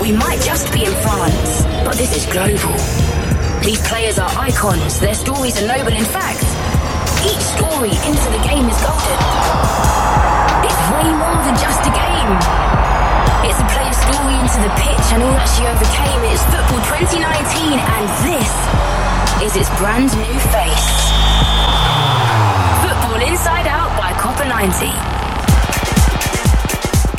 We might just be in France, but this is global. These players are icons, their stories are noble in fact. Each story into the game is golden. It's way more than just a game. It's a player's story into the pitch and all that she overcame. It's football 2019 and this is its brand new face. Out 90.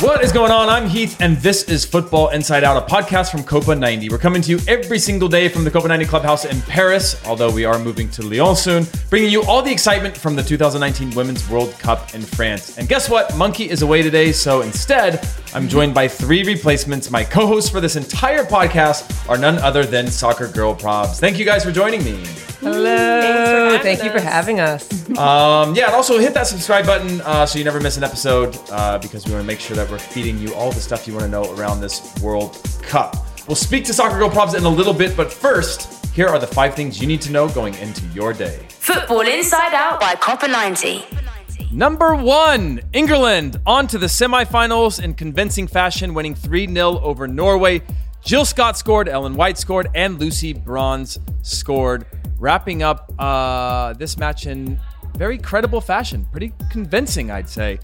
What is going on? I'm Heath, and this is Football Inside Out, a podcast from Copa 90. We're coming to you every single day from the Copa 90 clubhouse in Paris, although we are moving to Lyon soon, bringing you all the excitement from the 2019 Women's World Cup in France. And guess what? Monkey is away today, so instead, I'm joined by three replacements. My co hosts for this entire podcast are none other than Soccer Girl Probs. Thank you guys for joining me. Hello. Thank you for having us. Um, yeah, and also hit that subscribe button uh, so you never miss an episode uh, because we want to make sure that we're feeding you all the stuff you want to know around this World Cup. We'll speak to Soccer Girl Probs in a little bit, but first, here are the five things you need to know going into your day. Football Inside Out by Copa 90. Number one, England on to the semifinals in convincing fashion, winning 3 0 over Norway. Jill Scott scored, Ellen White scored, and Lucy Bronze scored, wrapping up uh, this match in very credible fashion. Pretty convincing, I'd say.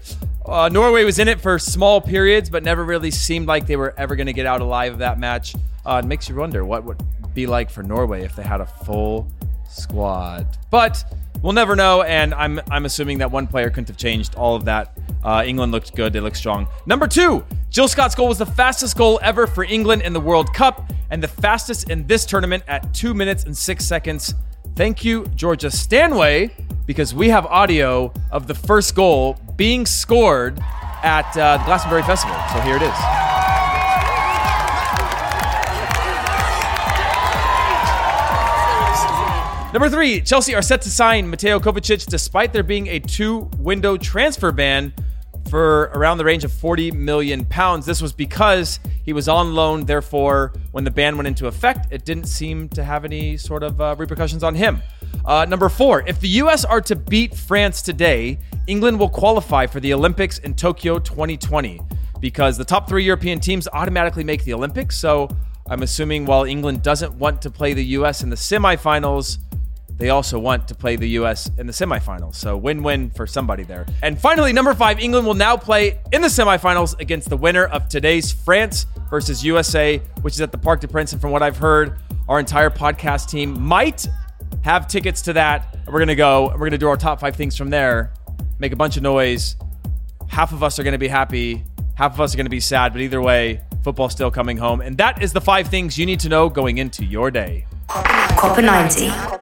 Uh, Norway was in it for small periods, but never really seemed like they were ever going to get out alive of that match. Uh, it makes you wonder what would be like for Norway if they had a full squad. But we'll never know, and I'm I'm assuming that one player couldn't have changed all of that. Uh, England looked good; they looked strong. Number two, Jill Scott's goal was the fastest goal ever for England in the World Cup, and the fastest in this tournament at two minutes and six seconds. Thank you, Georgia Stanway, because we have audio of the first goal being scored at uh, the Glastonbury Festival. So here it is. Number three, Chelsea are set to sign Mateo Kovacic despite there being a two window transfer ban for around the range of 40 million pounds. This was because he was on loan. Therefore, when the ban went into effect, it didn't seem to have any sort of uh, repercussions on him. Uh, number four, if the U.S. are to beat France today, England will qualify for the Olympics in Tokyo 2020 because the top three European teams automatically make the Olympics. So I'm assuming while England doesn't want to play the U.S. in the semifinals, they also want to play the U.S. in the semifinals. So win win for somebody there. And finally, number five, England will now play in the semifinals against the winner of today's France versus USA, which is at the Parc des Princes. And from what I've heard, our entire podcast team might have tickets to that. We're going to go and we're going to do our top five things from there, make a bunch of noise. Half of us are going to be happy, half of us are going to be sad, but either way, football's still coming home. And that is the five things you need to know going into your day. Copa 90.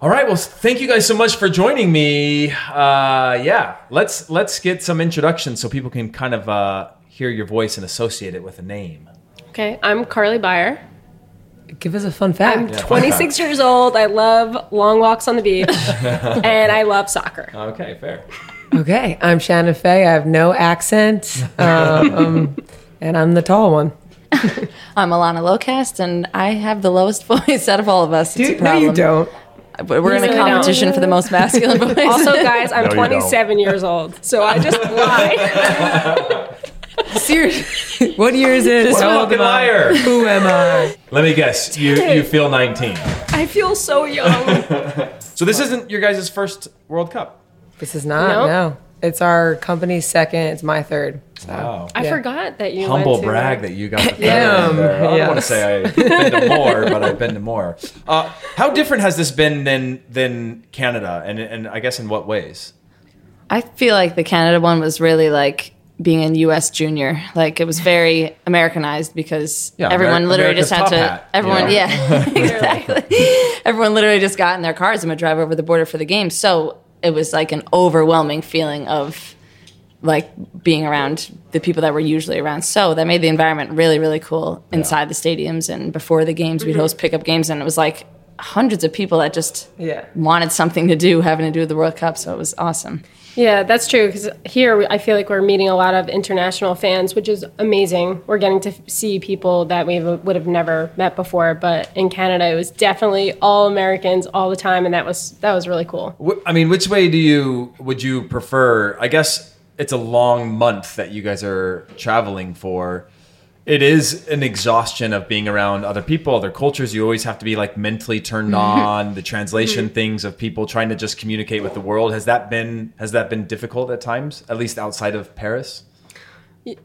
All right. Well, thank you guys so much for joining me. Uh, yeah, let's let's get some introductions so people can kind of uh, hear your voice and associate it with a name. Okay, I'm Carly Byer. Give us a fun fact. I'm 26 years old. I love long walks on the beach, and I love soccer. Okay, fair. Okay, I'm Shannon Fay. I have no accent, um, and I'm the tall one. I'm Alana Locast, and I have the lowest voice out of all of us. It's a Dude, no, you don't. We're in a really don't. competition for the most masculine voice. Also, guys, I'm No, 27 years old, so I just lie. Seriously, what year is it? What a fucking uh, liar. Who am I? Let me guess. You you feel 19. I feel so young. So this isn't your guys' first World Cup. This is not. Nope. No, it's our company's second. It's my third. So. Wow. I Yeah. forgot that you Humble went to, brag that you got the third Yeah, in there. I don't yes. want to say I've been to more, but I've been to more. Uh, how different has this been than than Canada, and and I guess in what ways? I feel like the Canada one was really like being in U.S. junior. Like it was very Americanized because Yeah, everyone Ameri- literally America's just had to. hat, you everyone, know? yeah, exactly. everyone literally just got in their cars and would drive over the border for the game. So it was like an overwhelming feeling of like being around the people that were usually around. So that made the environment really, really cool inside the stadiums and before the games. We'd mm-hmm. host pickup games, and it was like hundreds of people that just Yeah. wanted something to do having to do with the World Cup. So it was awesome. Yeah, that's true. Because here, I feel like we're meeting a lot of international fans, which is amazing. We're getting to see people that we would have never met before. But in Canada, it was definitely all Americans all the time, and that was that was really cool. I mean, which way do you would you prefer? I guess it's a long month that you guys are traveling for. It is an exhaustion of being around other people, other cultures. You always have to be like mentally turned mm-hmm. on. The translation mm-hmm. things of people trying to just communicate with the world has that been has that been difficult at times, at least outside of Paris?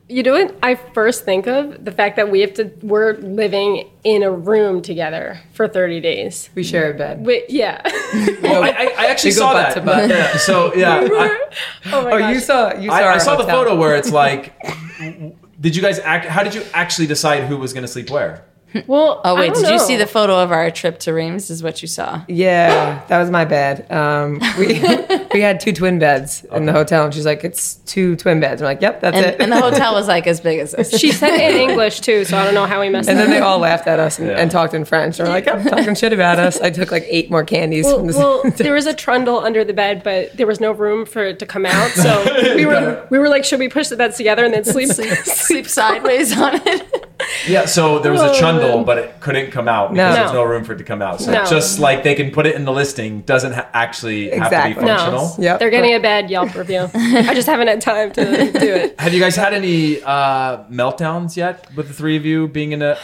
You know what I first think of? The fact that we have to we're living in a room together for 30 days. We share a bed. Wait, yeah. Oh, I, I, I actually saw that. to butt. Yeah, so yeah, I, oh my Oh, gosh. you saw. You saw. I, I our saw the photo where it's like, did you guys act? How did you actually decide who was going to sleep where? Well, Oh I wait, don't did you see the photo of our trip to Reims? Is what you saw? Yeah, that was my bad. Um, we we had two twin beds in the hotel, and she's like, "It's two twin beds." I'm like, "Yep, that's And, it." and the hotel was like as big as this. She said it in English too, so I don't know how we messed up. And that then they all laughed at us and, and talked in French. They're like, "Yep, talking shit about us." I took like eight more candies Well, from this. well, there was a trundle under the bed, but there was no room for it to come out. So we were we were like, should we push the beds together and then sleep? Sleep sideways on it. Yeah, so there was a trundle, man. but it couldn't come out because No. there's no room for it to come out. So No. just like they can put it in the listing, doesn't ha- actually have to be No. functional. Yep. They're getting a bad Yelp review. I just haven't had time to do it. Have you guys had any uh, meltdowns yet with the three of you being in a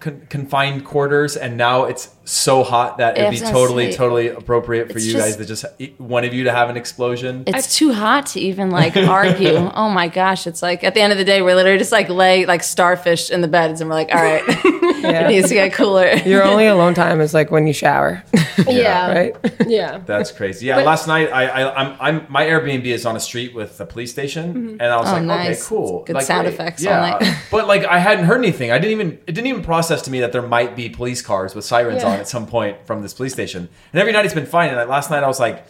con- confined quarters, and now it's so hot that it'd be totally, see. totally appropriate for It's you just- guys to just e- one of you to have an explosion? It's too hot to even like argue. Oh my gosh! It's like at the end of the day, we're literally just like lay like starfish in the beds, and we're like, all right, it needs to get cooler. Your only alone time is like when you shower, Yeah, right? yeah. That's crazy. Yeah, last night I, I I'm, I'm my Airbnb is on a street with a police station, mm-hmm. and I was Oh, like, nice. okay, cool, Good Like, sound great. effects all Yeah, night. but like I hadn't heard anything. I didn't even it didn't even process to me that there might be police cars with sirens Yeah. on at some point from this police station. And every night it's been fine. And like, last night I was like.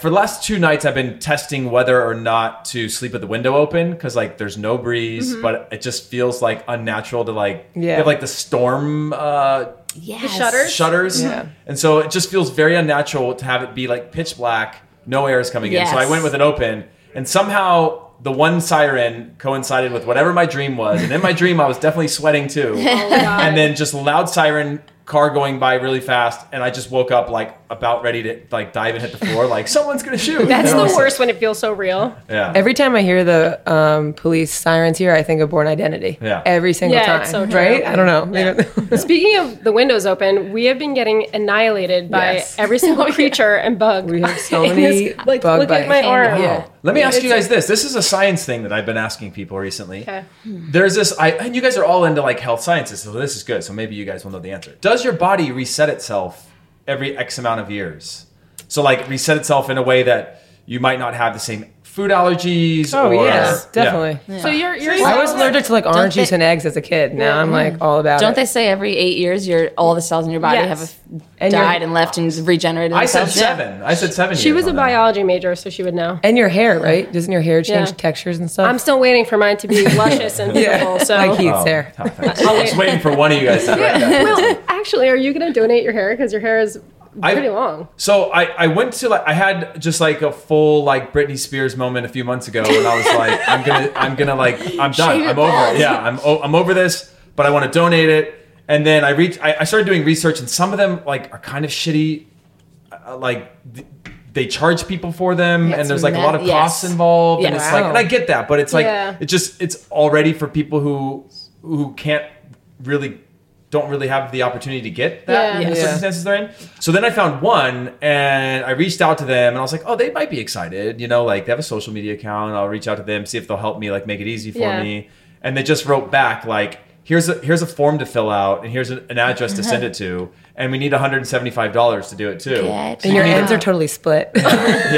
For the last two nights, I've been testing whether or not to sleep with the window open because like there's no breeze, Mm-hmm. but it just feels like unnatural to like Yeah. you have like the storm uh, Yes. shutters? shutters. Yeah. And so it just feels very unnatural to have it be like pitch black, no air is coming in. So I went with an open, and somehow the one siren coincided with whatever my dream was. And in my dream, I was definitely sweating too. Oh, and then just loud siren car going by really fast and i just woke up like about ready to like dive and hit the floor like someone's gonna shoot That's And I the was worst when it feels so real. yeah Every time I hear the um, police sirens here, I think of Bourne Identity. Yeah. Every single Yeah, time. it's so true. right? I don't know. Maybe- Speaking of the windows open, we have been getting annihilated by Yes. every single creature and bug. We have so many this- like bug look at my bites. arm. Yeah. let me ask you It's guys this this is a science thing that i've been asking people recently Okay. there's this i and you guys are all into like health sciences so this is good so maybe you guys will know the answer does your body reset itself every x amount of years? So like reset itself in a way that you might not have the same food allergies Oh, or yeah, definitely. So you're you're I was allergic to like orange they- juice and eggs as a kid. Now I'm like all about Don't it. they say every eight years, your all the cells in your body Yes. have And died and left and regenerated? i said themselves? Yeah. seven i said seven She was a on that. biology major, so she would know. and your hair, right? Doesn't your hair change Yeah. textures and stuff? I'm still waiting for mine to be luscious and beautiful. So like Heath's Oh, hair. oh, thanks. I was waiting for one of you guys to write that. well, actually, are you going to donate your hair because your hair is I- pretty long? So I, I went to like I had just like a full like Britney Spears moment a few months ago and I was like I'm gonna I'm gonna like I'm done your I'm over it yeah I'm o- I'm over this but I want to donate it and then I reached I, I started doing research and some of them like are kind of shitty uh, like th- they charge people for them and there's like a lot of costs yes. involved and Yes. it's like and I get that but it's like Yeah. it just it's already for people who who can't really don't really have the opportunity to get that Yeah. in the Yeah. circumstances they're in. So then I found one and I reached out to them and I was like, oh, they might be excited. You know, like they have a social media account. I'll reach out to them, see if they'll help me, like make it easy for Yeah. me. And they just wrote back like, here's a here's a form to fill out and here's an address to send it to. Uh-huh. And we need $175 to do it too. Get and your out. ends are totally split.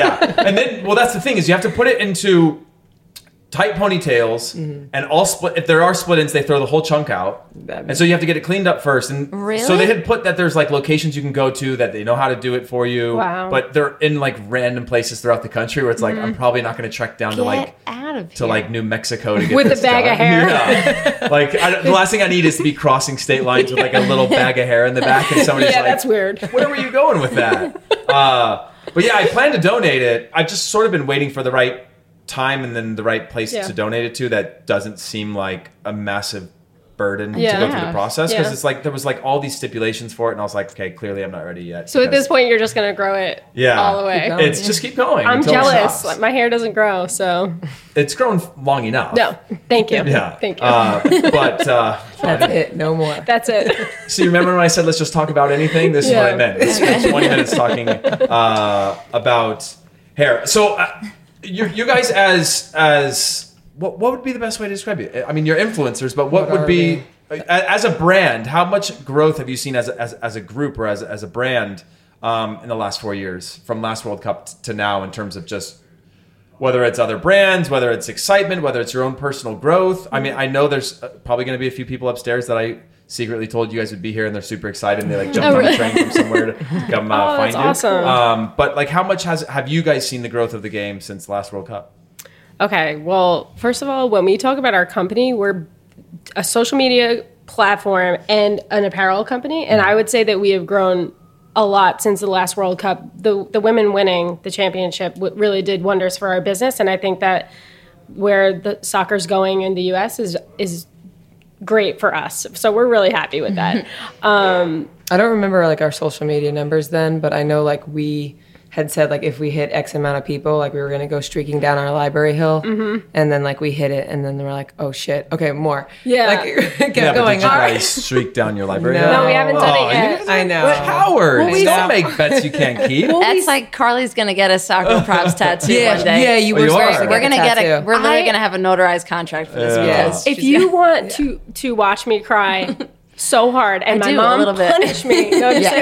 Yeah. And then well that's the thing is you have to put it into tight ponytails and all split if there are split ends they throw the whole chunk out and so you have to get it cleaned up first and Really? so they had put that there's like locations you can go to that they know how to do it for you Wow. but they're in like random places throughout the country where it's like i'm probably not going to trek down to like out of here. to like New Mexico to get With a bag done. of hair. Yeah. like I, the last thing I need is to be crossing state lines with like a little bag of hair in the back, and somebody's Yeah, like, that's weird. Where were you going with that? Uh, but yeah, I plan to donate it. I've just sort of been waiting for the right time and then the right place Yeah. to donate it to that doesn't seem like a massive burden to go through the process because Yeah. it's like there was like all these stipulations for it and I was like okay clearly I'm not ready yet So at this point, you're just going to grow it yeah all the way. Keep it's just keep going I'm jealous. Like, my hair doesn't grow, so it's grown long enough no. Thank you. yeah Thank you. uh, but uh, That's it. No more. That's it. So you remember when I said let's just talk about anything? This is what I Yeah. meant. Let's 20 minutes talking uh, about hair. So uh, you, you guys as as what what would be the best way to describe you? I mean, you're influencers, but what, What would be a- as a brand? How much growth have you seen as a, as, as a group or as as a brand um, in the last four years from last World Cup to now in terms of just whether it's other brands, whether it's excitement, whether it's your own personal growth. I mean, I know there's uh, probably going to be a few people upstairs that I secretly told you guys would be here, and they're super excited, and they like jumped on a train from somewhere to, to come uh, Oh, find that's you. awesome. Um, but like, how much has have you guys seen the growth of the game since last World Cup? Okay, well, first of all, when we talk about our company, we're a social media platform and an apparel company, and I would say that we have grown a lot since the last World Cup. The the women winning the championship w- really did wonders for our business, and I think that where the soccer's going in the U.S. is is great for us. So we're really happy with that. Um, I don't remember like our social media numbers then, but I know like we had said like if we hit X amount of people, like we were gonna go streaking down our library hill, Mm-hmm. and then like we hit it, and then they were like, oh shit, okay, more. Yeah. like it kept Yeah, but going did you up. guys streak down your library? No. no, we haven't done Oh, it you yet. guys- I know. But Howard, we- don't make bets you can't keep. That's like Carly's gonna get a soccer props tattoo Yeah, one day. yeah, you Oh, were you supposed are? to We're gonna get a. We're literally I- gonna have a notarized contract for this Yeah. because if you want to to watch me cry so hard and I my do, mom little bit. punish me, no, I'm just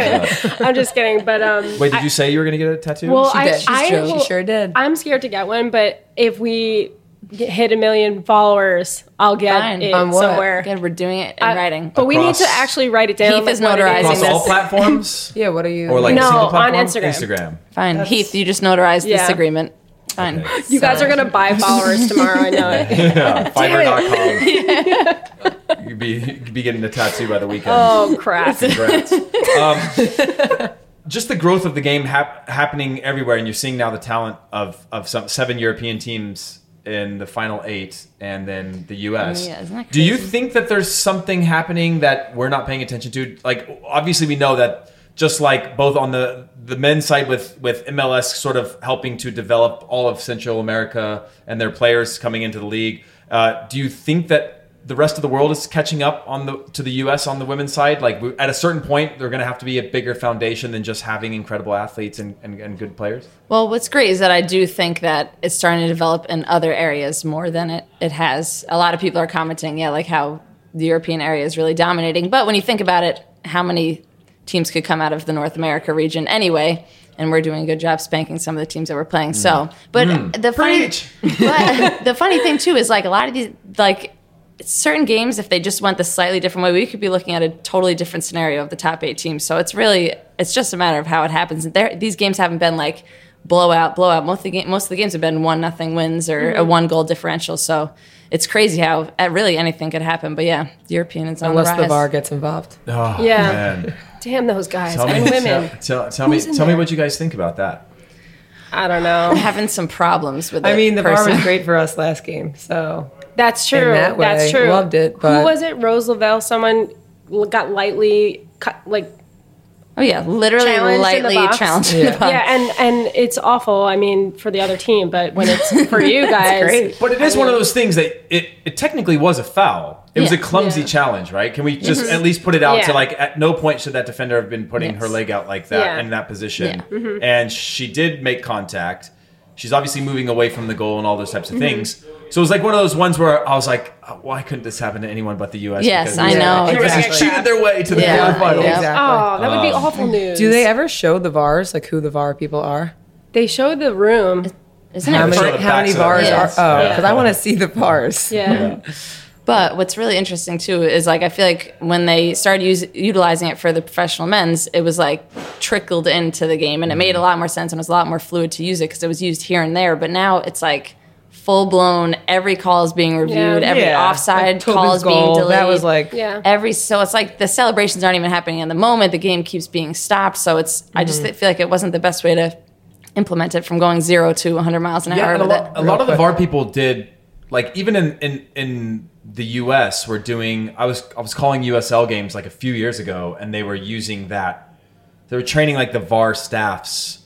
kidding. I'm just kidding. But um, Wait, did you say you were going to get a tattoo? well, She I, did. She's I true. She sure did. I'm scared to get one, but if we get- hit a million followers, I'll get Fine. it On what? somewhere. Again, we're doing it in I- writing. But we need to actually write it down. Heath like, is what it notarizing Across all platforms? Yeah, what are you? Or like No, a single on? Instagram. Instagram. Fine, Heath, you just notarized this agreement. Fine. You guys are gonna buy followers tomorrow. I know it. Yeah, Fiverr.com. you'd be you'd be getting a tattoo by the weekend. Oh crap! Congrats. um, just the growth of the game hap- happening everywhere, and you're seeing now the talent of of some seven European teams in the final eight, and then the U.S. Oh, yeah, Do you think that there's something happening that we're not paying attention to? Like, obviously, we know that just like both on the the men's side with with MLS sort of helping to develop all of Central America and their players coming into the league. Uh, do you think that the rest of the world is catching up on the to the U.S. on the women's side? Like, we, at a certain point, they're going to have to be a bigger foundation than just having incredible athletes and, and, and good players. Well, what's great is that I do think that it's starting to develop in other areas more than it, it has. A lot of people are commenting, yeah, like how the European area is really dominating. But when you think about it, how many teams could come out of the North America region anyway? And we're doing a good job spanking some of the teams that we're playing. So, mm. but mm. the funny, but the funny thing too is like a lot of these, like certain games, if they just went the slightly different way, we could be looking at a totally different scenario of the top eight teams. So it's really, it's just a matter of how it happens. There, these games haven't been like blowout, blowout. Most of the, game, most of the games have been one nothing wins or a one goal differential. So it's crazy how uh, really anything could happen. But yeah, the European is on Unless the the rise. VAR gets involved. Oh, Yeah. man. Damn those guys Tell and me, women. tell, tell, tell me, Who's in tell me what you guys think about that. I don't know. having some problems with it. I mean, the VAR was great for us last game, so That's true. that That's true. loved it, Who was it? Rose Lavelle. Someone got lightly cut, like Oh yeah, literally challenged in the lightly box. challenged in the Yeah. box. Yeah, and and it's awful. I mean, for the other team, but when it's for you guys, great. But it is one of those things that it, it technically was a foul. It was a clumsy Yeah. challenge, right? Can we just at least put it out Mm-hmm. Yeah. to like at no point should that defender have been putting Yes. her leg out like that Yeah. in that position. Yeah. Mm-hmm. And she did make contact. She's obviously moving away from the goal and all those types of Mm-hmm. things. So it was like one of those ones where I was like, oh, why couldn't this happen to anyone but the U.S.? Yes, Because I the know. U.S. has Exactly. cheated their way to the Yeah. quarterfinals. Yeah. exactly. Oh, that would be Um, awful news. Do they ever show the VARs, like who the VAR people are? They show the room. Isn't How it many, the how many VARs their are? heads. Oh, Yeah. because I want to see the VARs. Yeah. But what's really interesting too is like I feel like when they started use, utilizing it for the professional men's, it was like trickled into the game, and it made a lot more sense and it was a lot more fluid to use it because it was used here and there. But now it's like full blown. Every call is being reviewed. Yeah. Every Yeah, offside like call Tobin's is being delayed. That was like, Yeah. every so it's like the celebrations aren't even happening in the moment. The game keeps being stopped. So it's I just feel like it wasn't the best way to implement it from going zero to 100 miles an hour Yeah, and a, with lot, a lot of the. VAR people did like even in, in in the US were doing I was I was calling USL games like a few years ago and they were using that they were training like the VAR staffs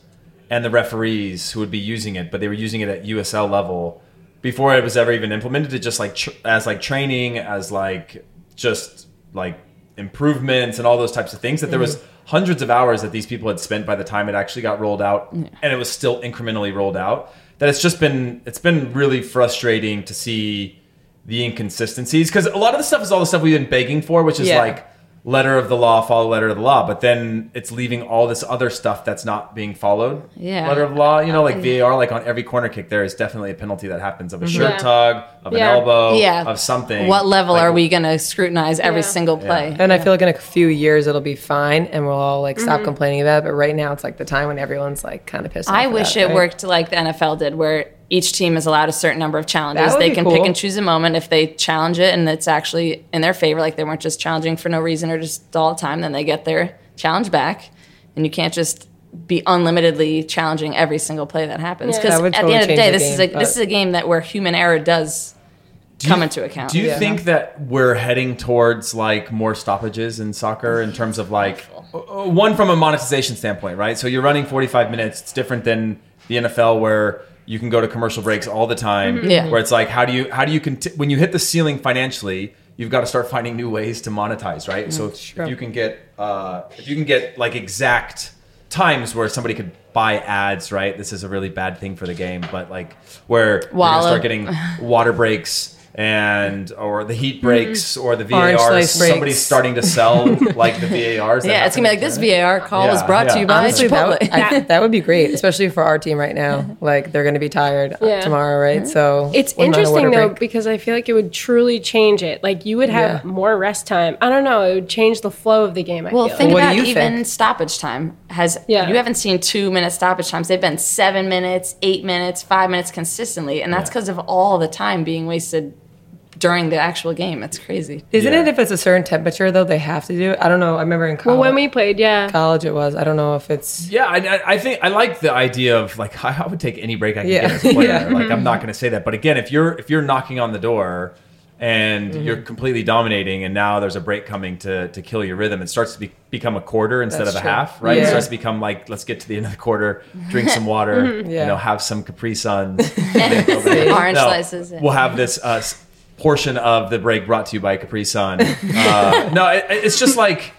and the referees who would be using it but they were using it at USL level before it was ever even implemented it just like tr- as like training as like just like improvements and all those types of things that there was mm-hmm. hundreds of hours that these people had spent by the time it actually got rolled out and it was still incrementally rolled out that it's just been it's been really frustrating to see the inconsistencies because a lot of the stuff is all the stuff we've been begging for which is Yeah. like letter of the law follow letter of the law but then it's leaving all this other stuff that's not being followed Yeah. letter of the law you know like var like on every corner kick there is definitely a penalty that happens of a shirt Yeah. tug of Yeah. an elbow Yeah. of something What level Like, are we going to scrutinize every Yeah. single play? And I feel like in a few years it'll be fine, and we'll all like Mm-hmm. stop complaining about it. But right now, it's like the time when everyone's like kind of pissed. off I about wish it, it right? worked like the NFL did, where each team is allowed a certain number of challenges. They can cool. pick and choose a moment. If they challenge it and it's actually in their favor, like they weren't just challenging for no reason or just all the time, then they get their challenge back. And you can't just be unlimitedly challenging every single play that happens. Because That would at totally the end of the day, the this is a this is a game that where human error does come into account. Do you think that we're heading towards like more stoppages in soccer in terms of like one from a monetization standpoint, right? So you're running 45 minutes. It's different than the NFL where you can go to commercial breaks all the time. Yeah. Where it's like how do you how do you conti- when you hit the ceiling financially, you've got to start finding new ways to monetize, right? so if, if you can get uh, if you can get like exact times where somebody could buy ads, right? This is a really bad thing for the game, but like where you're gonna start getting water breaks and or the heat mm-hmm. breaks or the Orange VARs. Somebody's starting to sell like the VARs. yeah, it's gonna be like this? VAR call was Yeah, brought yeah. to you by Honestly, that Chipotle. would, I, that would be great, especially for our team right now. Like they're going to be tired Yeah. tomorrow, right? Mm-hmm. So It's wouldn't mind a water interesting though break. because I feel like it would truly change it. Like you would have Yeah. more rest time. I don't know. It would change the flow of the game. I Well, feel think like. What about even think? stoppage time. Has Yeah. you haven't seen two minute stoppage times? They've been seven minutes, eight minutes, five minutes consistently, and that's because of all the time being wasted during the actual game. It's crazy. Isn't Yeah. it if it's a certain temperature though they have to do it? I don't know. I remember in college. Well, college. when we played, yeah. college it was. I don't know if it's Yeah, I, I- I think I like the idea of like I would take any break I can Yeah. get as a player. Yeah. Like I'm not going to say that, but again, if you're if you're knocking on the door and Mm-hmm. you're completely dominating, and now there's a break coming to to kill your rhythm, it starts to be, become a quarter instead That's of a true. half, right? It starts to become like let's get to the end of the quarter, drink some water, Yeah. you know, have some Capri Suns, Orange No, slices. We'll have this uh, s- portion of the break brought to you by Capri Sun. Uh, no, it, it's just like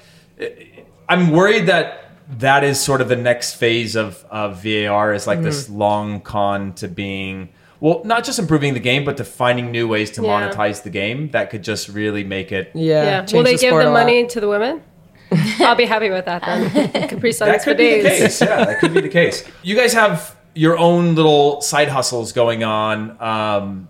I'm worried that that is sort of the next phase of, of VAR is like this long con to being well, not just improving the game, but to finding new ways to Yeah. monetize the game that could just really make it. yeah. Yeah. Will they the give the money to the women? I'll be happy with that then. Capri Suns That for could be the days. case. Yeah, that could be the case. You guys have your own little side hustles going on um,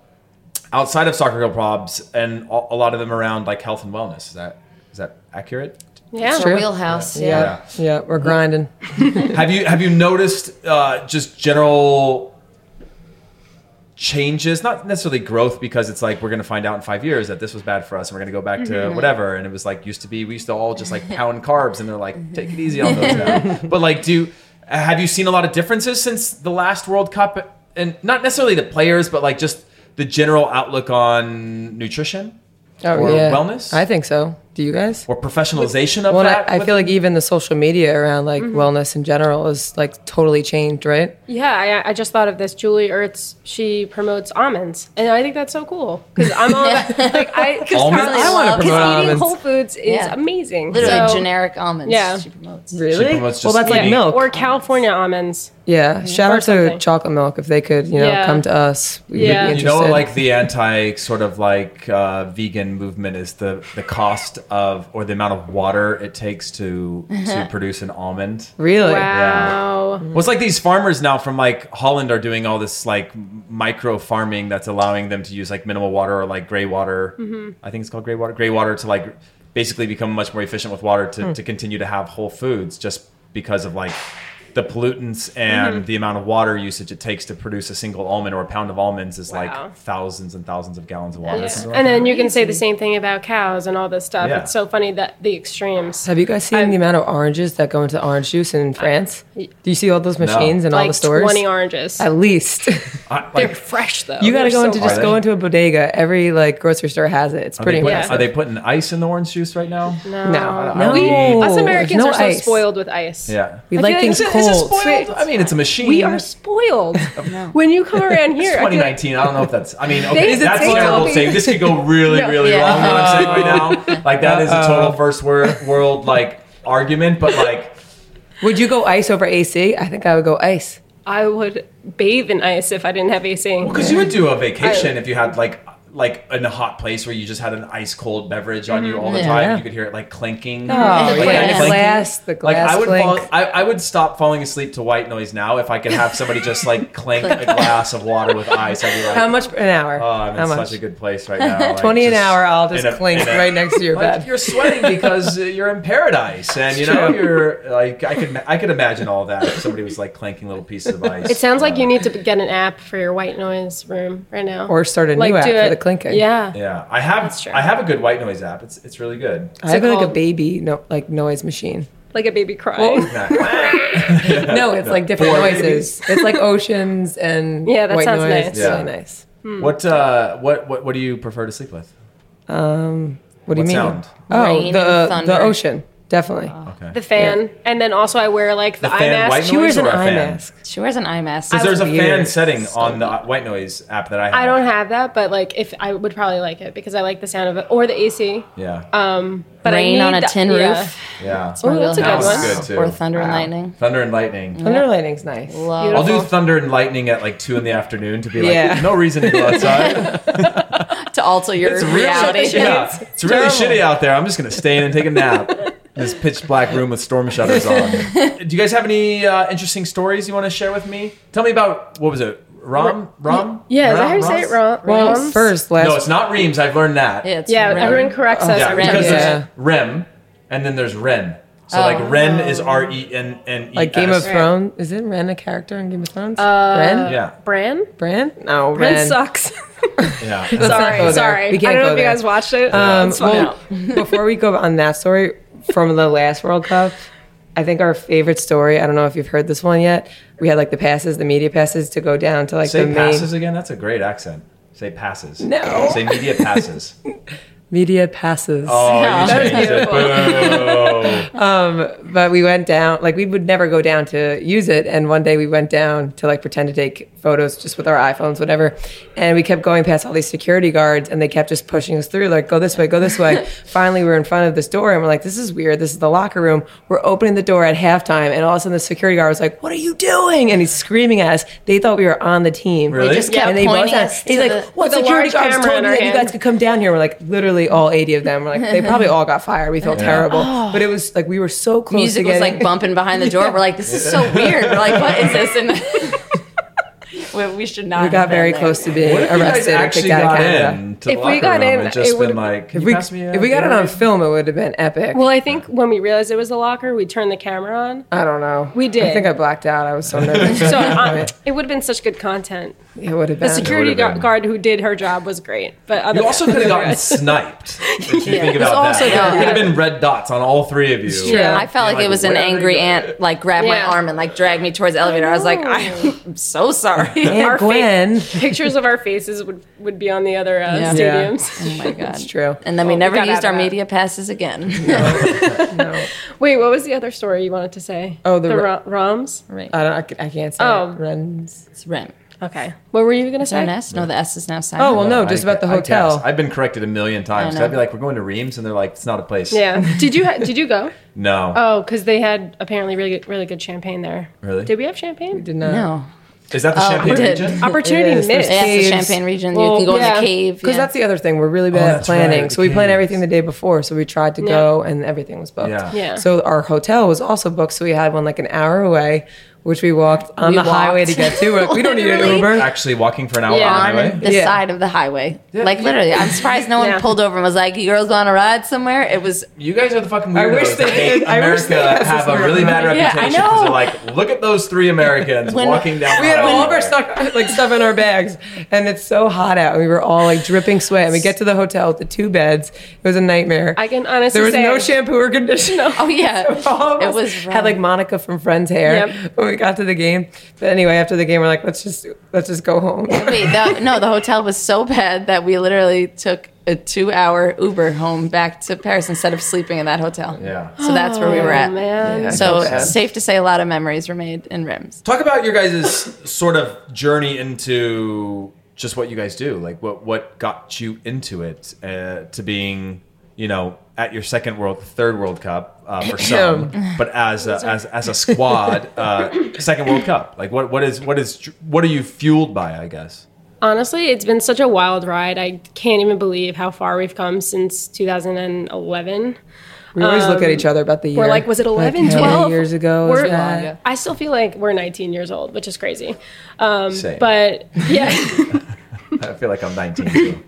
outside of Soccer Girl Probs, and a a lot of them around like health and wellness. Is that is that accurate? Yeah. It's a wheelhouse. Yeah. Yeah, yeah, we're grinding. have you have you noticed uh, just general changes not necessarily growth because it's like we're going to find out in five years that this was bad for us and we're going to go back to whatever and it was like used to be we used to all just like pound carbs and they're like take it easy on those now but like do have you seen a lot of differences since the last world cup and not necessarily the players but like just the general outlook on nutrition Oh or yeah, wellness I think so. Do you guys? or professionalization of Well, that I, I with- feel like even the social media around like mm-hmm. wellness in general is like totally changed, right? Yeah, I, I just thought of this. Julie Ertz, she promotes almonds, and I think that's so cool because I'm all about like I because Almonds? I wanna promote eating almonds. Whole Foods is Yeah. amazing. Literally So- generic almonds. Yeah. She promotes. Really? promotes Well, just that's like milk. or California almonds. Yeah. Mm-hmm. Shout out to chocolate milk if they could, you know, Yeah. come to us. We'd Yeah. be You know, like the anti sort of like uh, vegan movement is the the cost of or the amount of water it takes to to produce an almond. really. Wow. Mm-hmm. Well, it's like these farmers now from like Holland are doing all this like micro farming that's allowing them to use like minimal water or like gray water. Mm-hmm. I think it's called gray water. Gray water to like basically become much more efficient with water to, hmm. to continue to have whole foods just because of like the pollutants and mm-hmm. the amount of water usage it takes to produce a single almond or a pound of almonds is Wow. like thousands and thousands of gallons of water. Yeah. Something like And then you can say the same thing about cows and all this stuff. Yeah. It's so funny that the extremes. Have you guys seen I'm- the amount of oranges that go into orange juice in France? Do you see all those machines in all like the stores? 20 oranges. At least. I- They're fresh though. you got to go so into just go into a bodega. Every like grocery store has it. It's are, pretty they putting, impressive. are they putting ice in the orange juice right now? No. No, no. We, us Americans no are so ice. spoiled with ice. Yeah. We I like like- things Is it- Is it cold. spoiled? I mean, it's a machine. We are spoiled. Oh, when you come around here, I feel like 2019. I don't know if that's. I mean, okay, Is that's takeout? terrible saying. This could go really, really Yeah. wrong. What I'm saying right now, like that is a total first wor- world like argument. But like, Would you go ice over AC? I think I would go ice. I would bathe in ice if I didn't have AC. because you would do a vacation if you had like like in a hot place where you just had an ice cold beverage on you all the Yeah. time. Yeah. You could hear it like clinking. Oh, like yeah, that the clinking. glass, the Like I would, clink. fall, I, I would stop falling asleep to white noise now if I could have somebody just like clink a glass of water with ice. I'd be like, How much an hour? Oh, I'm How in much? such a good place right now. Like, 20 an hour, I'll just in a- clink a- right next to your like, bed. You're sweating because uh, you're in paradise, and you know true. you're like I could I could imagine all that if somebody was like clanking little pieces of ice. It sounds like Uh, you need to get an app for your white noise room right now. Or start a like new app do for it- the clinking. Yeah. Yeah, I have true. I have a good white noise app. It's it's really good. I have it like a baby no, like noise machine. Like a baby crying. No, it's like different Four noises. It's like oceans and Yeah, that white sounds noise. nice. It's Yeah. really nice. What uh what what what do you prefer to sleep with? Um, what do What you mean? sound? Oh, Rain the and thunder. the ocean, definitely. Okay. the fan. And then also I wear like the, The eye fan mask. white She wears noise an or a eye fan? mask. She wears an eye mask. Because there's a fan weird. setting on the white noise app that I have. I don't have that, but like if I would probably like it because I like the sound of it or the AC. Yeah. Um, but I Rain on need a the- tin yeah. roof. yeah. Oh, that's a good Wheelhouse. one. That's good, too. Or thunder and lightning. Thunder and lightning. Thunder and lightning's nice. Love. I'll do thunder and lightning at like two in the afternoon to be like, Yeah. no reason to go outside. to alter your It's really, reality. yeah, it's really shitty out there. I'm just gonna stay in and take a nap. in This pitch black room with storm shutters on. Do you guys have any uh, interesting stories you want to share with me? Tell me about what was it? Rom? Rom? Yeah, is that how you Rom? say it? Rom? Well, Roms? first, last No, it's not Reams. I've learned that. Yeah, it's Yeah, red. everyone corrects us. Yeah, Ren. because Yeah. there's Rem and then there's Ren. So like Ren is R E N N E. Like Game of Thrones. Is it Ren a character in Game of Thrones? Uh, Ren? Yeah, Bran? Bran? No, Bran Ren. sucks. yeah. Let's not go sorry, there. sorry. We can't I don't know go if you there. guys watched it. Um, It's fine. well, before we go on that story from the last World Cup, I think our favorite story. I don't know if you've heard this one yet. We had like the passes, the media passes to go down to like Say the main passes again. That's a great accent. Say passes. No. Say media passes. media passes. Oh, you changed it. Boo. Um, but we went down, like we would never go down to use it. And one day we went down to like pretend to take photos just with our iPhones, whatever. And we kept going past all these security guards and they kept just pushing us through, like, go this way, go this way. Finally, we're in front of this door and we're like, this is weird. This is the locker room. We're opening the door at halftime. And all of a sudden the security guard was like, what are you doing? And he's screaming at us. They thought we were on the team. Really? They just kept and they pointing both- us He's like, the- what security large guards told in you our that you guys could come down here? We're like, literally all 80 of them. We're like, they probably all got fired. We felt terrible. But it was like, we were so close Music to was like bumping behind the door. We're like, this is so weird. We're like, what is this? And we, we should not. We have got been very there. close to being What if you guys arrested and actually kicked out of Canada. in to If we got room in, it just been like, If we, pass me a if we got it on film, it would have been epic. Well, I think when we realized it was the locker, we turned the camera on. I don't know. We did. I think I blacked out. I was so nervous. So um, it would have been such good content. It would have been. The security been. guard who did her job was great, but other You also could have gotten sniped. If you think about also that, got- there could have been red dots on all three of you. true. I felt like, Like, it was an where are they angry going? aunt, like grabbed Yeah. my arm and like dragged me towards the elevator. I was like, I'm so sorry. Aunt our Gwen. pictures of our faces would, would be on the other uh, Yeah. Yeah. stadiums. oh my god, It's true. And then we Well, we never gotta used our that. media passes again. Wait, what was the other story you wanted to say? Oh, the the Ro- Ro- Roms. right. I don't. I, can't say. Oh. it. Rens. It's Rem. Okay, what were you gonna say? an S? No, the S is now silent. Oh well, no, just about the hotel. I've been corrected a million times. I know. I'd be like, we're going to Reams, and they're like, it's not a place. Yeah. Did you ha- did you go? No. Oh, because they had apparently really good, really good champagne there. Really? Did we have champagne? Did not. No. Is that the Oh, Champagne we did. region? Opportunity It is. There's missed. Yeah, it's the Caves. Champagne region. Well, you can go yeah. in the cave. Because yeah. that's the other thing. We're really oh, bad Oh, at that's right, planning. the so we planned caves. everything the day before. So we tried to Yeah. go, and everything was booked. Yeah. Yeah. So our hotel was also booked. So we had one like an hour away, which we walked on We the highway to get to. We're like, we don't need an Uber. Actually, walking for an hour Yeah. on the highway. the Yeah. side of the highway. Like literally, I'm surprised no one Yeah. pulled over and was like, "You girls going to ride somewhere?" It was You guys are the fucking I wish they that make did. I wish America they had have a really bad around. Yeah, I know. They're like, look at those three Americans When- walking down. We had all of our stuff, like stuff in our bags, and it's so hot out. And we were all like dripping sweat. And we get to the hotel with the two beds. It was a nightmare. I can honestly there was say- no shampoo or conditioner. Oh yeah, All of it us was had like Monica from Friends hair Yep. When we got to the game. But anyway, after the game, we're like, let's just let's just go home. Wait, the, no, the hotel was so bad that we literally took a two-hour Uber home back to Paris instead of sleeping in that hotel. Yeah. So that's where we were Oh at. man. Yeah. So Sad. safe to say, a lot of memories were made in Rims. Talk about your guys' sort of journey into just what you guys do. Like, what what got you into it uh, to being, you know, at your second world, third World Cup uh, for some, but as a, as as a squad, uh, second World Cup. Like, what what is what is what are you fueled by? I guess. Honestly, it's been such a wild ride. I can't even believe how far we've come since 2011. We always look at each other about the year. We're like, was it 11, Like, 12? years ago? We're- is that? I still feel like we're 19 years old, which is crazy. Um, Same. but yeah, I feel like I'm 19. Too.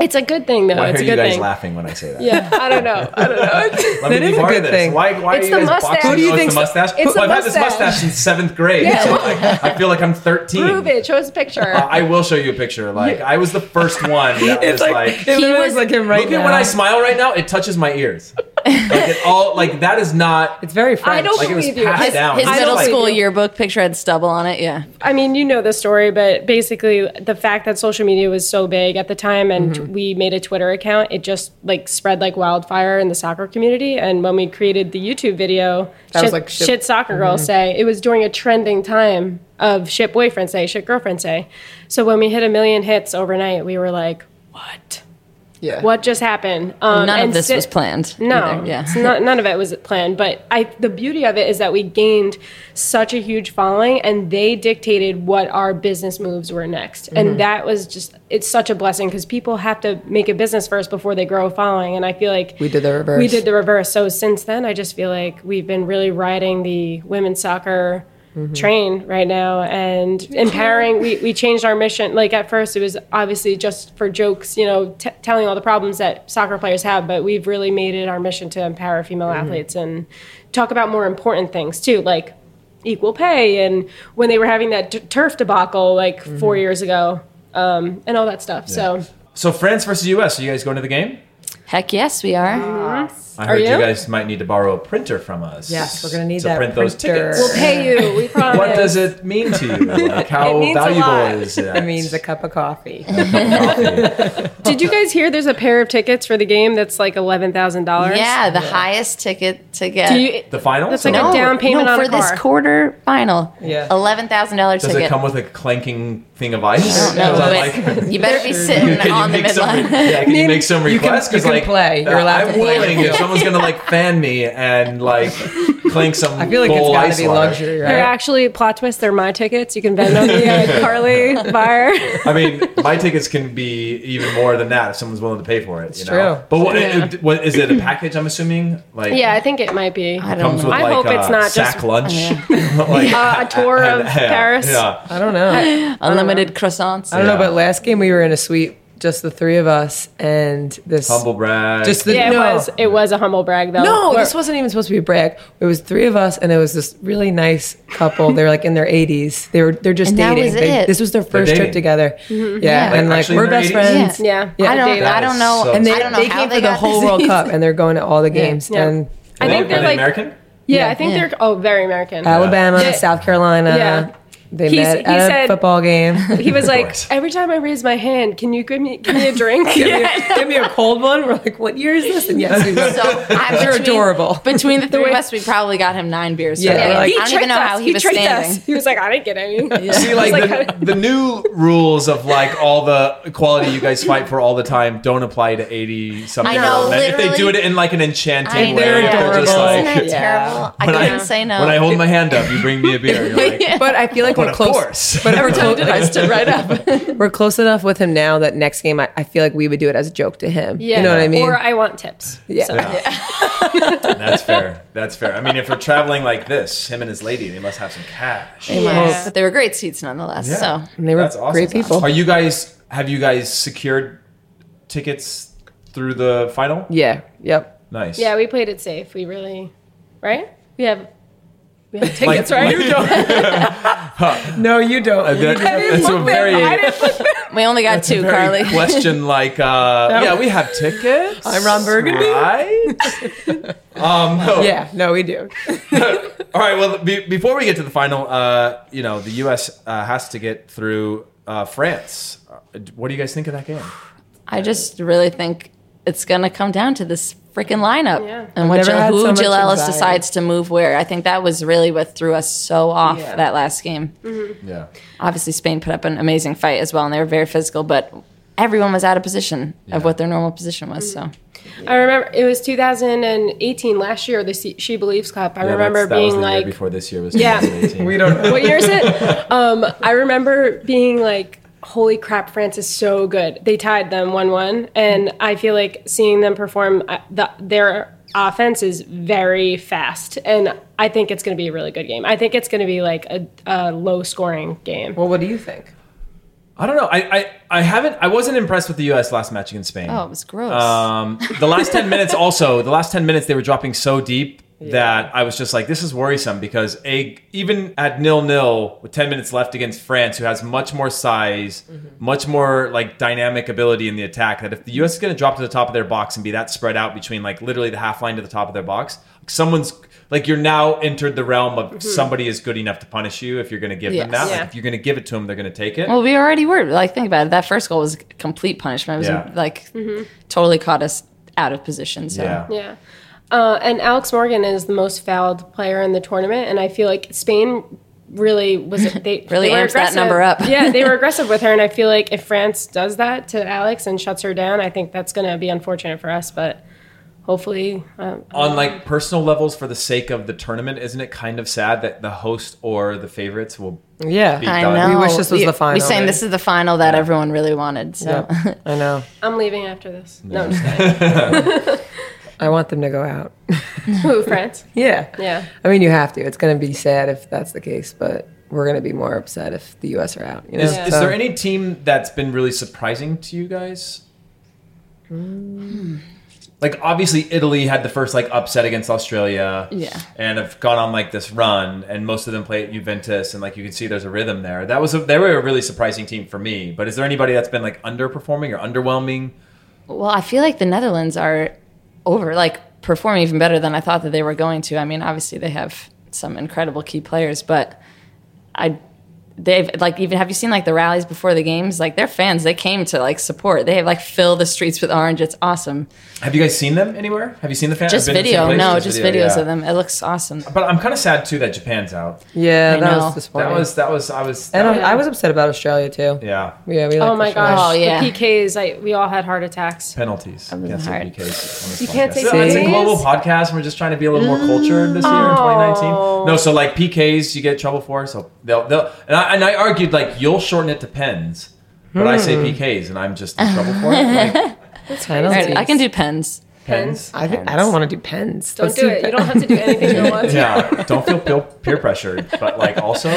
It's a good thing though. Why it's are a you good guys thing. laughing when I say that? Yeah, I don't know. I don't know. Let me That be is a part good of this. thing. Why, why It's are you the guys mustache. boxing? Who do you Oh, it's the mustache? it's Well, the I've had this mustache. mustache since seventh grade. Yeah. So like, I feel like I'm 13. Prove it. Show us a picture. Uh, I will show you a picture. Like I was the first one that was like, it literally was- looks like him right look now. at when I smile right now. It touches my ears. Like it all like that is not. it's very French. I don't Like it was believe you. His- down. His middle don't school yearbook picture had stubble on it. Yeah. I mean, you know the story, but basically, the fact that social media was so big at the time, and Mm-hmm. we made a Twitter account, it just like spread like wildfire in the soccer community. And when we created the YouTube video, That was shit, like ship- shit soccer girls say it was during a trending time of shit boyfriend say, shit girlfriend say. So when we hit a million hits overnight, we were like, what? Yeah. What just happened? Um, None of this si- was planned. No, either. Yeah. not, none of it was planned. But I, the beauty of it is that we gained such a huge following, and they dictated what our business moves were next, Mm-hmm. and that was just it's such a blessing because people have to make a business first before they grow a following, and I feel like We did the reverse. We did the reverse. So since then, I just feel like we've been really riding the women's soccer Mm-hmm. train right now. And empowering we, we changed our mission. Like at first it was obviously just for jokes you know t- telling all the problems that soccer players have but we've really made it our mission to empower female mm-hmm. athletes and talk about more important things too like equal pay and when they were having that t- turf debacle like mm-hmm. four years ago um, and all that stuff. So So France versus US. Are you guys going to the game? Heck yes, we are. I heard you? you? guys might need to borrow a printer from us. Yes, we're gonna need to that print those tickets. We'll pay you we promise what does it mean to you? Like how It means a valuable lot. is it? It means a cup of coffee. did you guys hear there's a pair of tickets for the game that's like $11000 Yeah, the highest ticket to get. Do you, the final. That's So like a down payment no, on for a this quarter final. Yeah. eleven thousand dollars does ticket. it come with a clanking thing of ice? no, Is like- you better be sitting on the make some- midline. Yeah, can you make some requests? you 'Cause, can like, play. You're allowed to play. Willing if someone's gonna like fan me and like clink some. I feel like it's gold got to be water. luxury, They're actually plot twist. They're my tickets. You can vend on me at Carly Bar. I mean, my tickets can be even more than that if someone's willing to pay for it. you know? true. But what, Yeah. it- what is it? A package? I'm assuming. Like yeah, I think it might be. I don't comes know. with I like hope a it's not sack just- lunch, like Uh, a tour of Paris. Yeah. I don't know. Unlimited croissants. I don't know, but last game we were in a suite, just the three of us, and this Humble brag. Just the Yeah, it no. was. It was a humble brag though. No, Where- this wasn't even supposed to be a brag. It was three of us, and it was this really nice couple. They were like in their 80s. They were they're just And that dating. was They- it. This was their first trip together. Mm-hmm. Yeah, Yeah. and Like, like actually we're best 80s? friends. Yeah. Yeah. I don't. That I don't know. so And they, I don't know they how came they for the whole this World. Cup, and they're going to all the games. Yeah. And I think they're like. American. Yeah, Yeah. I think they're. Oh, very American. Alabama, Yeah. South Carolina. Yeah. They He's- met he at a said- football game. He was like, every time I raise my hand, can you give me give me a drink? give, me a, give me a cold one. We're like, what year is this? And yes, we were. So I'm They're between- adorable. Between the three of us, we probably got him nine beers. Yeah, So we're like- I don't even tricked know how us. he, was tricked standing. us. He was like, I didn't get any. See, like, like, the, the new rules of like all the equality you guys fight for all the time don't apply to 80 something. I know, old men. If they do it in like an enchanting I way, They're know. they're just adorable. like. Isn't that Yeah. terrible? I When I- couldn't say no. When I hold my hand up, you bring me a beer. But I feel like but we're of close. course. But we're, clo- I stood right up. we're close enough with him now that next game, I, I feel like we would do it as a joke to him. yeah. You know what I mean? Or I want tips. Yeah. So. That's fair. That's fair. I mean, if we're traveling like this, him and his lady, they must have some cash. Yeah. But they were great seats nonetheless. Yeah. So and they were That's awesome. great people. Are you guys? Have you guys secured tickets through the final? yeah. Yep. Nice. Yeah, we played it safe. We really, right? We have, we have Like, tickets, right? you don't- No, you don't. Uh, that- that's a very, we only got two, very Carly. question like, uh, yeah, we have tickets. I'm Ron Burgundy. Right? um, no. Yeah. No, we do. All right. Well, be, before we get to the final, uh, you know, the U.S. Uh, has to get through uh, France. Uh, What do you guys think of that game? I just really think it's going to come down to this freaking lineup Yeah. and I've what never Jill, who so Jill Ellis anxiety. decides to move where. I think that was really what threw us so off Yeah. that last game. Yeah. Obviously, Spain put up an amazing fight as well, and they were very physical, but everyone was out of position of what their normal position was. So I remember it was 2018 last year, the She She Believes Cup. I Yeah, remember that's- that was being the year like, before this year was Yeah. 2018. We don't know. what year is it? Um, I remember being like, holy crap, France is so good. They tied them 1 1. And I feel like seeing them perform, uh, the, their offense is very fast. And I think it's going to be a really good game. I think it's going to be like a, a low scoring game. Well, what do you think? I don't know. I, I, I haven't. I wasn't impressed with the U.S. last match against Spain. oh, it was gross. Um, the last 10 minutes also, the last 10 minutes they were dropping so deep that I was just like, this is worrisome because a, even at nil nil with 10 minutes left against France, who has much more size, mm-hmm. much more like dynamic ability in the attack, that if the US is going to drop to the top of their box and be that spread out between like literally the half line to the top of their box, someone's like you're now entered the realm of mm-hmm. somebody is good enough to punish you if you're going to give them that. Yeah. Like if you're going to give it to them, they're going to take it. well, we already were. Like, think about it. That first goal was complete punishment. It was Yeah. like mm-hmm. totally caught us out of position. So yeah. Yeah. Uh, and Alex Morgan is the most fouled player in the tournament, and I feel like Spain really was they Really they were amps that number up. yeah, they were aggressive with her, and I feel like if France does that to Alex and shuts her down, I think that's going to be unfortunate for us. But hopefully, um, on like personal levels for the sake of the tournament isn't it kind of sad that the host or the favorites will Yeah. Be I done. know. We wish this was We- the final. We're saying this is the final that everyone really wanted. So Yep. I know. I'm leaving after this. No, I'm just kidding. I want them to go out. Who, France? yeah. Yeah. I mean, you have to. It's going to be sad if that's the case, but we're going to be more upset if the U.S. are out. You know? Is, Yeah. is So- there any team that's been really surprising to you guys? Hmm. Like obviously Italy had the first like upset against Australia, Yeah. and have gone on like this run, and most of them play at Juventus, and like you can see there's a rhythm there. That was a, they were a really surprising team for me. But is there anybody that's been like underperforming or underwhelming? Well, I feel like the Netherlands are over, like performing even better than I thought that they were going to. I mean, obviously they have some incredible key players, but I they've like even have you seen like the rallies before the games? Like their fans, they came to like support. They have like fill the streets with orange. It's awesome. Have you guys seen them anywhere? Have you seen the fans? Just Been to the video, no, just video, videos yeah. of them. It looks awesome. But I'm kind of sad too that Japan's out. Yeah, I that know. was disappointing. That was that was I was and I, I was upset about Australia too. yeah Yeah, we Oh my gosh. Oh, yeah. The PKs, I, we all had heart attacks. penalties. was Can't say hard. PKs You can't podcast. say So It's a global podcast. and We're just trying to be a little more cultured this year in 2019. No, so like PKs, you get trouble for. So they'll they'll and I, and I argued like you'll shorten it to pens, but I say PKs and I'm just in trouble for it. Like, All right, I can do pens. pens. I think I don't want to do pens. Don't Let's do it. You don't have to do anything you don't want to. Yeah, don't feel peer, peer pressured, but like also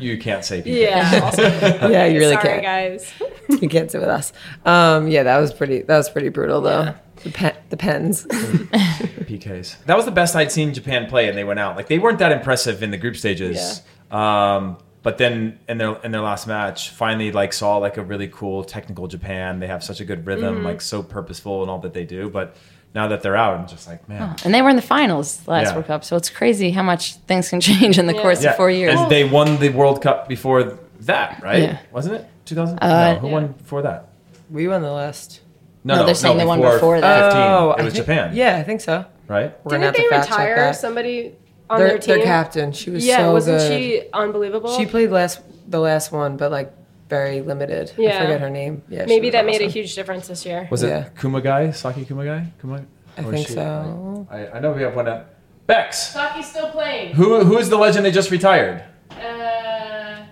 you can't say PKs. Yeah. Also, Yeah, you really sorry, can't. guys. You can't sit with us. Um, yeah, that was pretty. That was pretty brutal though. The, pen, the pens. PKs. That was the best I'd seen Japan play, and they went out. Like they weren't that impressive in the group stages. Um, but then in their in their last match, finally like saw like a really cool technical Japan. They have such a good rhythm, Mm-hmm. like so purposeful and all that they do. But now that they're out, I'm just like, man. And they were in the finals last Yeah. World Cup, so it's crazy how much things can change in the course Yeah, of four years. and they won the World Cup before that, right? Yeah. Wasn't it 2000? Uh, no, who won before that? We won the last. No, they're saying they won before that. 15. Oh, it was think- Japan. Yeah, I think so. right. We're Didn't they to fact check retire somebody on Their, their team? their captain. She was yeah, so wasn't good. she unbelievable? She played last the last one, but like very limited. I Yeah. forget her name. Yeah, Maybe was that made a huge difference this year. Was Yeah. it Kumagai? Saki Kumagai? Kuma? I think she- so. I, I know we have one at Bex. Saki's still playing. Who who is the legend they just retired? Uh,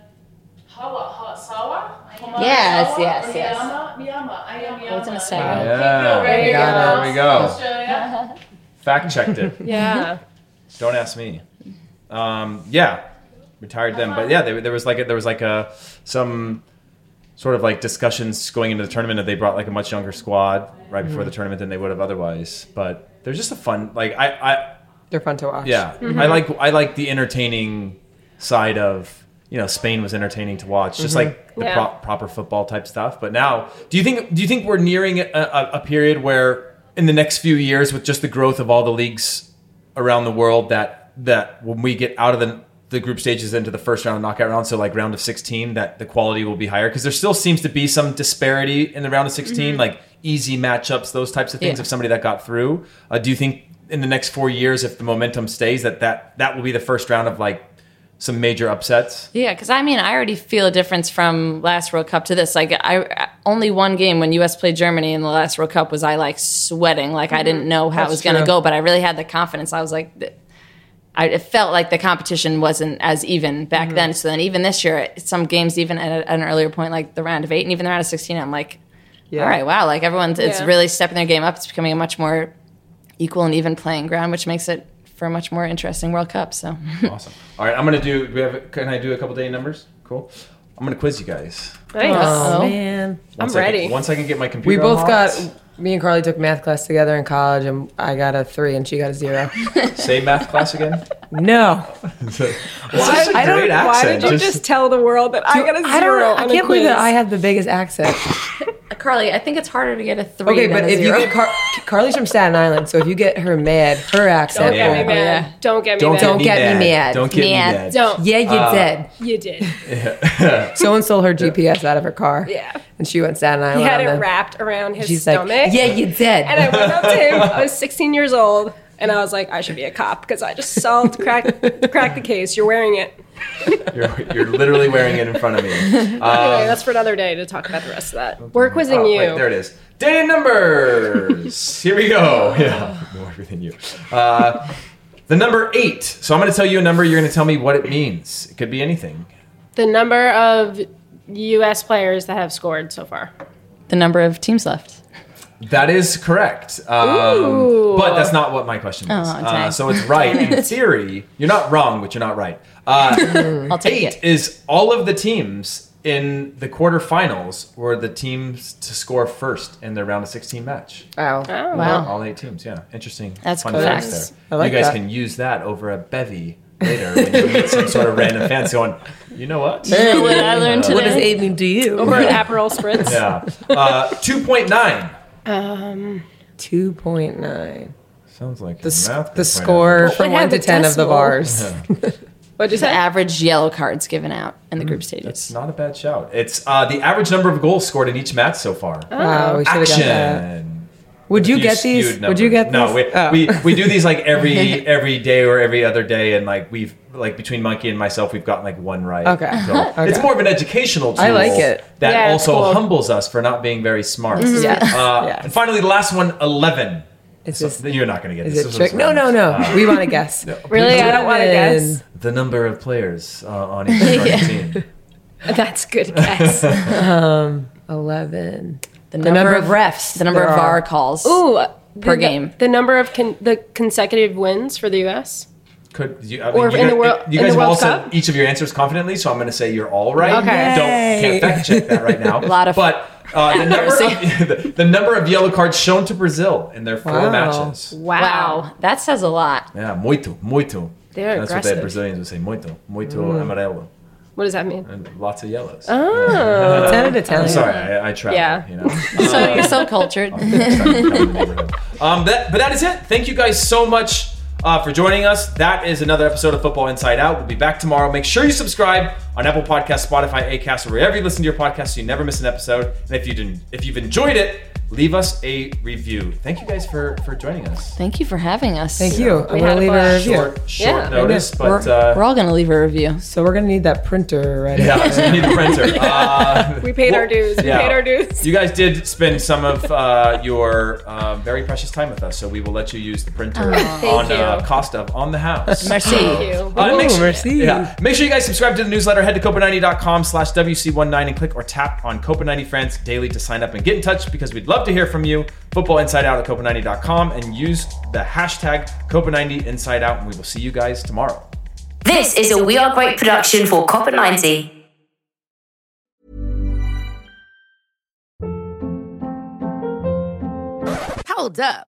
Hawa, Sawa? Yes, yes, yes. Miyama. Miyama. I am I was gonna say. Yeah, There you got there we go. Fact checked it. Yeah. Don't ask me. Um, yeah, retired them, but yeah, they, there was like a, there was like a some sort of like discussions going into the tournament that they brought like a much younger squad right before the mm-hmm. tournament than they would have otherwise. But they're just a fun like I I They're fun to watch. Yeah, mm-hmm. I like I like the entertaining side of you know Spain was entertaining to watch, just like mm-hmm. the Yeah. pro- proper football type stuff. But now, do you think do you think we're nearing a, a, a period where in the next few years, with just the growth of all the leagues around the world, that that when we get out of the the group stages into the first round of knockout round, so like round of 16, that the quality will be higher because there still seems to be some disparity in the round of 16, like easy matchups, those types of things. Yeah. Of somebody that got through, uh, do you think in the next four years, if the momentum stays, that that that will be the first round of like some major upsets? Yeah, because I mean, I already feel a difference from last World Cup to this. Like, I only one game when U.S. played Germany in the last World Cup was I like sweating, like I didn't mm-hmm. know how it was going to go, but I really had the confidence. I was like, th- I it felt like the competition wasn't as even back mm-hmm. then. So then, even this year, some games, even at a- an earlier point, like the round of eight and even the round of sixteen, I'm like, Yeah. all right, wow, like everyone's it's Yeah. really stepping their game up. It's becoming a much more equal and even playing ground, which makes it for a much more interesting World Cup. So. awesome. All right, I'm gonna do. Do we have? Can I do a couple day numbers? Cool. I'm gonna quiz you guys. Nice. Oh, Oh. man. Once I'm I can- ready. once I can get my computer. We computer. both got. Me and Carly took math class together in college, and I got a three, and she got a zero. Say math class again. no, Why, I don't- Why did you just, tell the world that I got a zero? I don't. I on a can't believe that? I have the biggest accent. Carly, I think it's harder to get a three. Okay, than but a if you zero. get Car- Carly's from Staten Island, so if you get her mad, her accent. Don't get Yeah. me mad. Yeah. Don't get me Don't mad. Don't get me mad. mad. Don't get me Mad. mad. Don't. Yeah, you Uh, did. You did. Someone stole her GPS out of her car. Yeah. and she went Staten Island. He had on it them. wrapped around his She's stomach. like, "Yeah, you did." And I went up to him. I was 16 years old, and I was like, I should be a cop because I just solved crack crack the case. You're wearing it. You're, you're literally wearing it in front of me. Anyway, that's for another day to talk about the rest of that. We're quizzing Oh, you. wait, there it is. Day numbers. Here we go. Yeah, more than you. Uh, the number eight. So I'm going to tell you a number. You're going to tell me what it means. It could be anything. The number of U.S. players that have scored so far. the number of teams left. That is correct. Um, but that's not what my question was. Oh, uh, so it's right in theory. You're not wrong, but you're not right. Uh, I'll take eight it. is all of the teams in the quarterfinals were the teams to score first in their round of 16 match. Wow. Oh, Wow. All eight teams, yeah. Interesting. That's fun cool. facts Nice. there. I like you guys that. can use that over a bevy later when you meet some sort of random fans going, you know what? what I learned What does eight mean to you? Over an Aperol Spritz. Yeah. Uh, 2.9. Um, Two point nine. Sounds like The, a s- math the score friend. from one to had the ten of the decimal? bars. what'd you The average yellow cards given out in the group stages? It's not a bad shout. It's uh, the average number of goals scored in each match so far. Wow, we should have got that. Action. Would you Few get these? Would you numbers. get No, these? we, Oh. we we do these like every every day or every other day, and like we've like between Monkey and myself, we've gotten like one right. Okay. So Okay. It's more of an educational tool. I like it. That Yeah, it's also cool. humbles us for not being very smart. Yes. Uh, Yes. And finally, the last one, 11. Is So- you're not going to get Is this. it This trick? No, no, no. Uh, we want to guess. Really? I don't want to guess. The number of players uh, on each starting team. That's good guess. Eleven. The number of refs The number of are. VAR calls. Ooh. Per the, game. The number of con- the consecutive wins for the U.S. Could you, I Or you in the guys- World- You guys the have all said Cup? each of your answers confidently, so I'm going to say you're all right. Okay. Don't can't fact check that right now. A lot of- but uh, the number of the, the number of yellow cards shown to Brazil in their four Wow. matches. Wow. Wow. That says a lot. Yeah, muito, muito. They're That's what aggressive. the Brazilians would say, muito, muito Mm. amarelo, What does that mean? and lots of yellows. Oh. It sounded Italian. I'm sorry, I, I travel. Yeah. You know. So you're so cultured. Um, that, but that is it. Thank you guys so much uh, for joining us. That is another episode of Football Inside Out. We'll be back tomorrow. Make sure you subscribe on Apple Podcasts, Spotify, Acast, or wherever you listen to your podcast, so you never miss an episode. And if you didn't, if you've enjoyed it, leave us a review. Thank you guys for for joining us. Thank you for having us. Thank you. I'm We gonna had a leave a blast. review. Short, short Yeah. notice, We're, but uh, we're all going to leave a review. So we're gonna need that printer right yeah, so you need a printer. Uh, We paid well, our dues. We yeah. paid our dues. You guys did spend some of uh, your uh, very precious time with us, so we will let you use the printer on uh, you. cost of on the house. Merci. Thank you. Uh, make sure, merci. Yeah. Make sure you guys subscribe to the newsletter. Head to copa90.com slash WC19 and click or tap on Copa90 France daily to sign up and get in touch because we'd love to hear from you. Football Inside Out at copa90.com and use the hashtag Copa90 Inside Out, and we will see you guys tomorrow. This is a We Are Great production for Copa90. Hold up.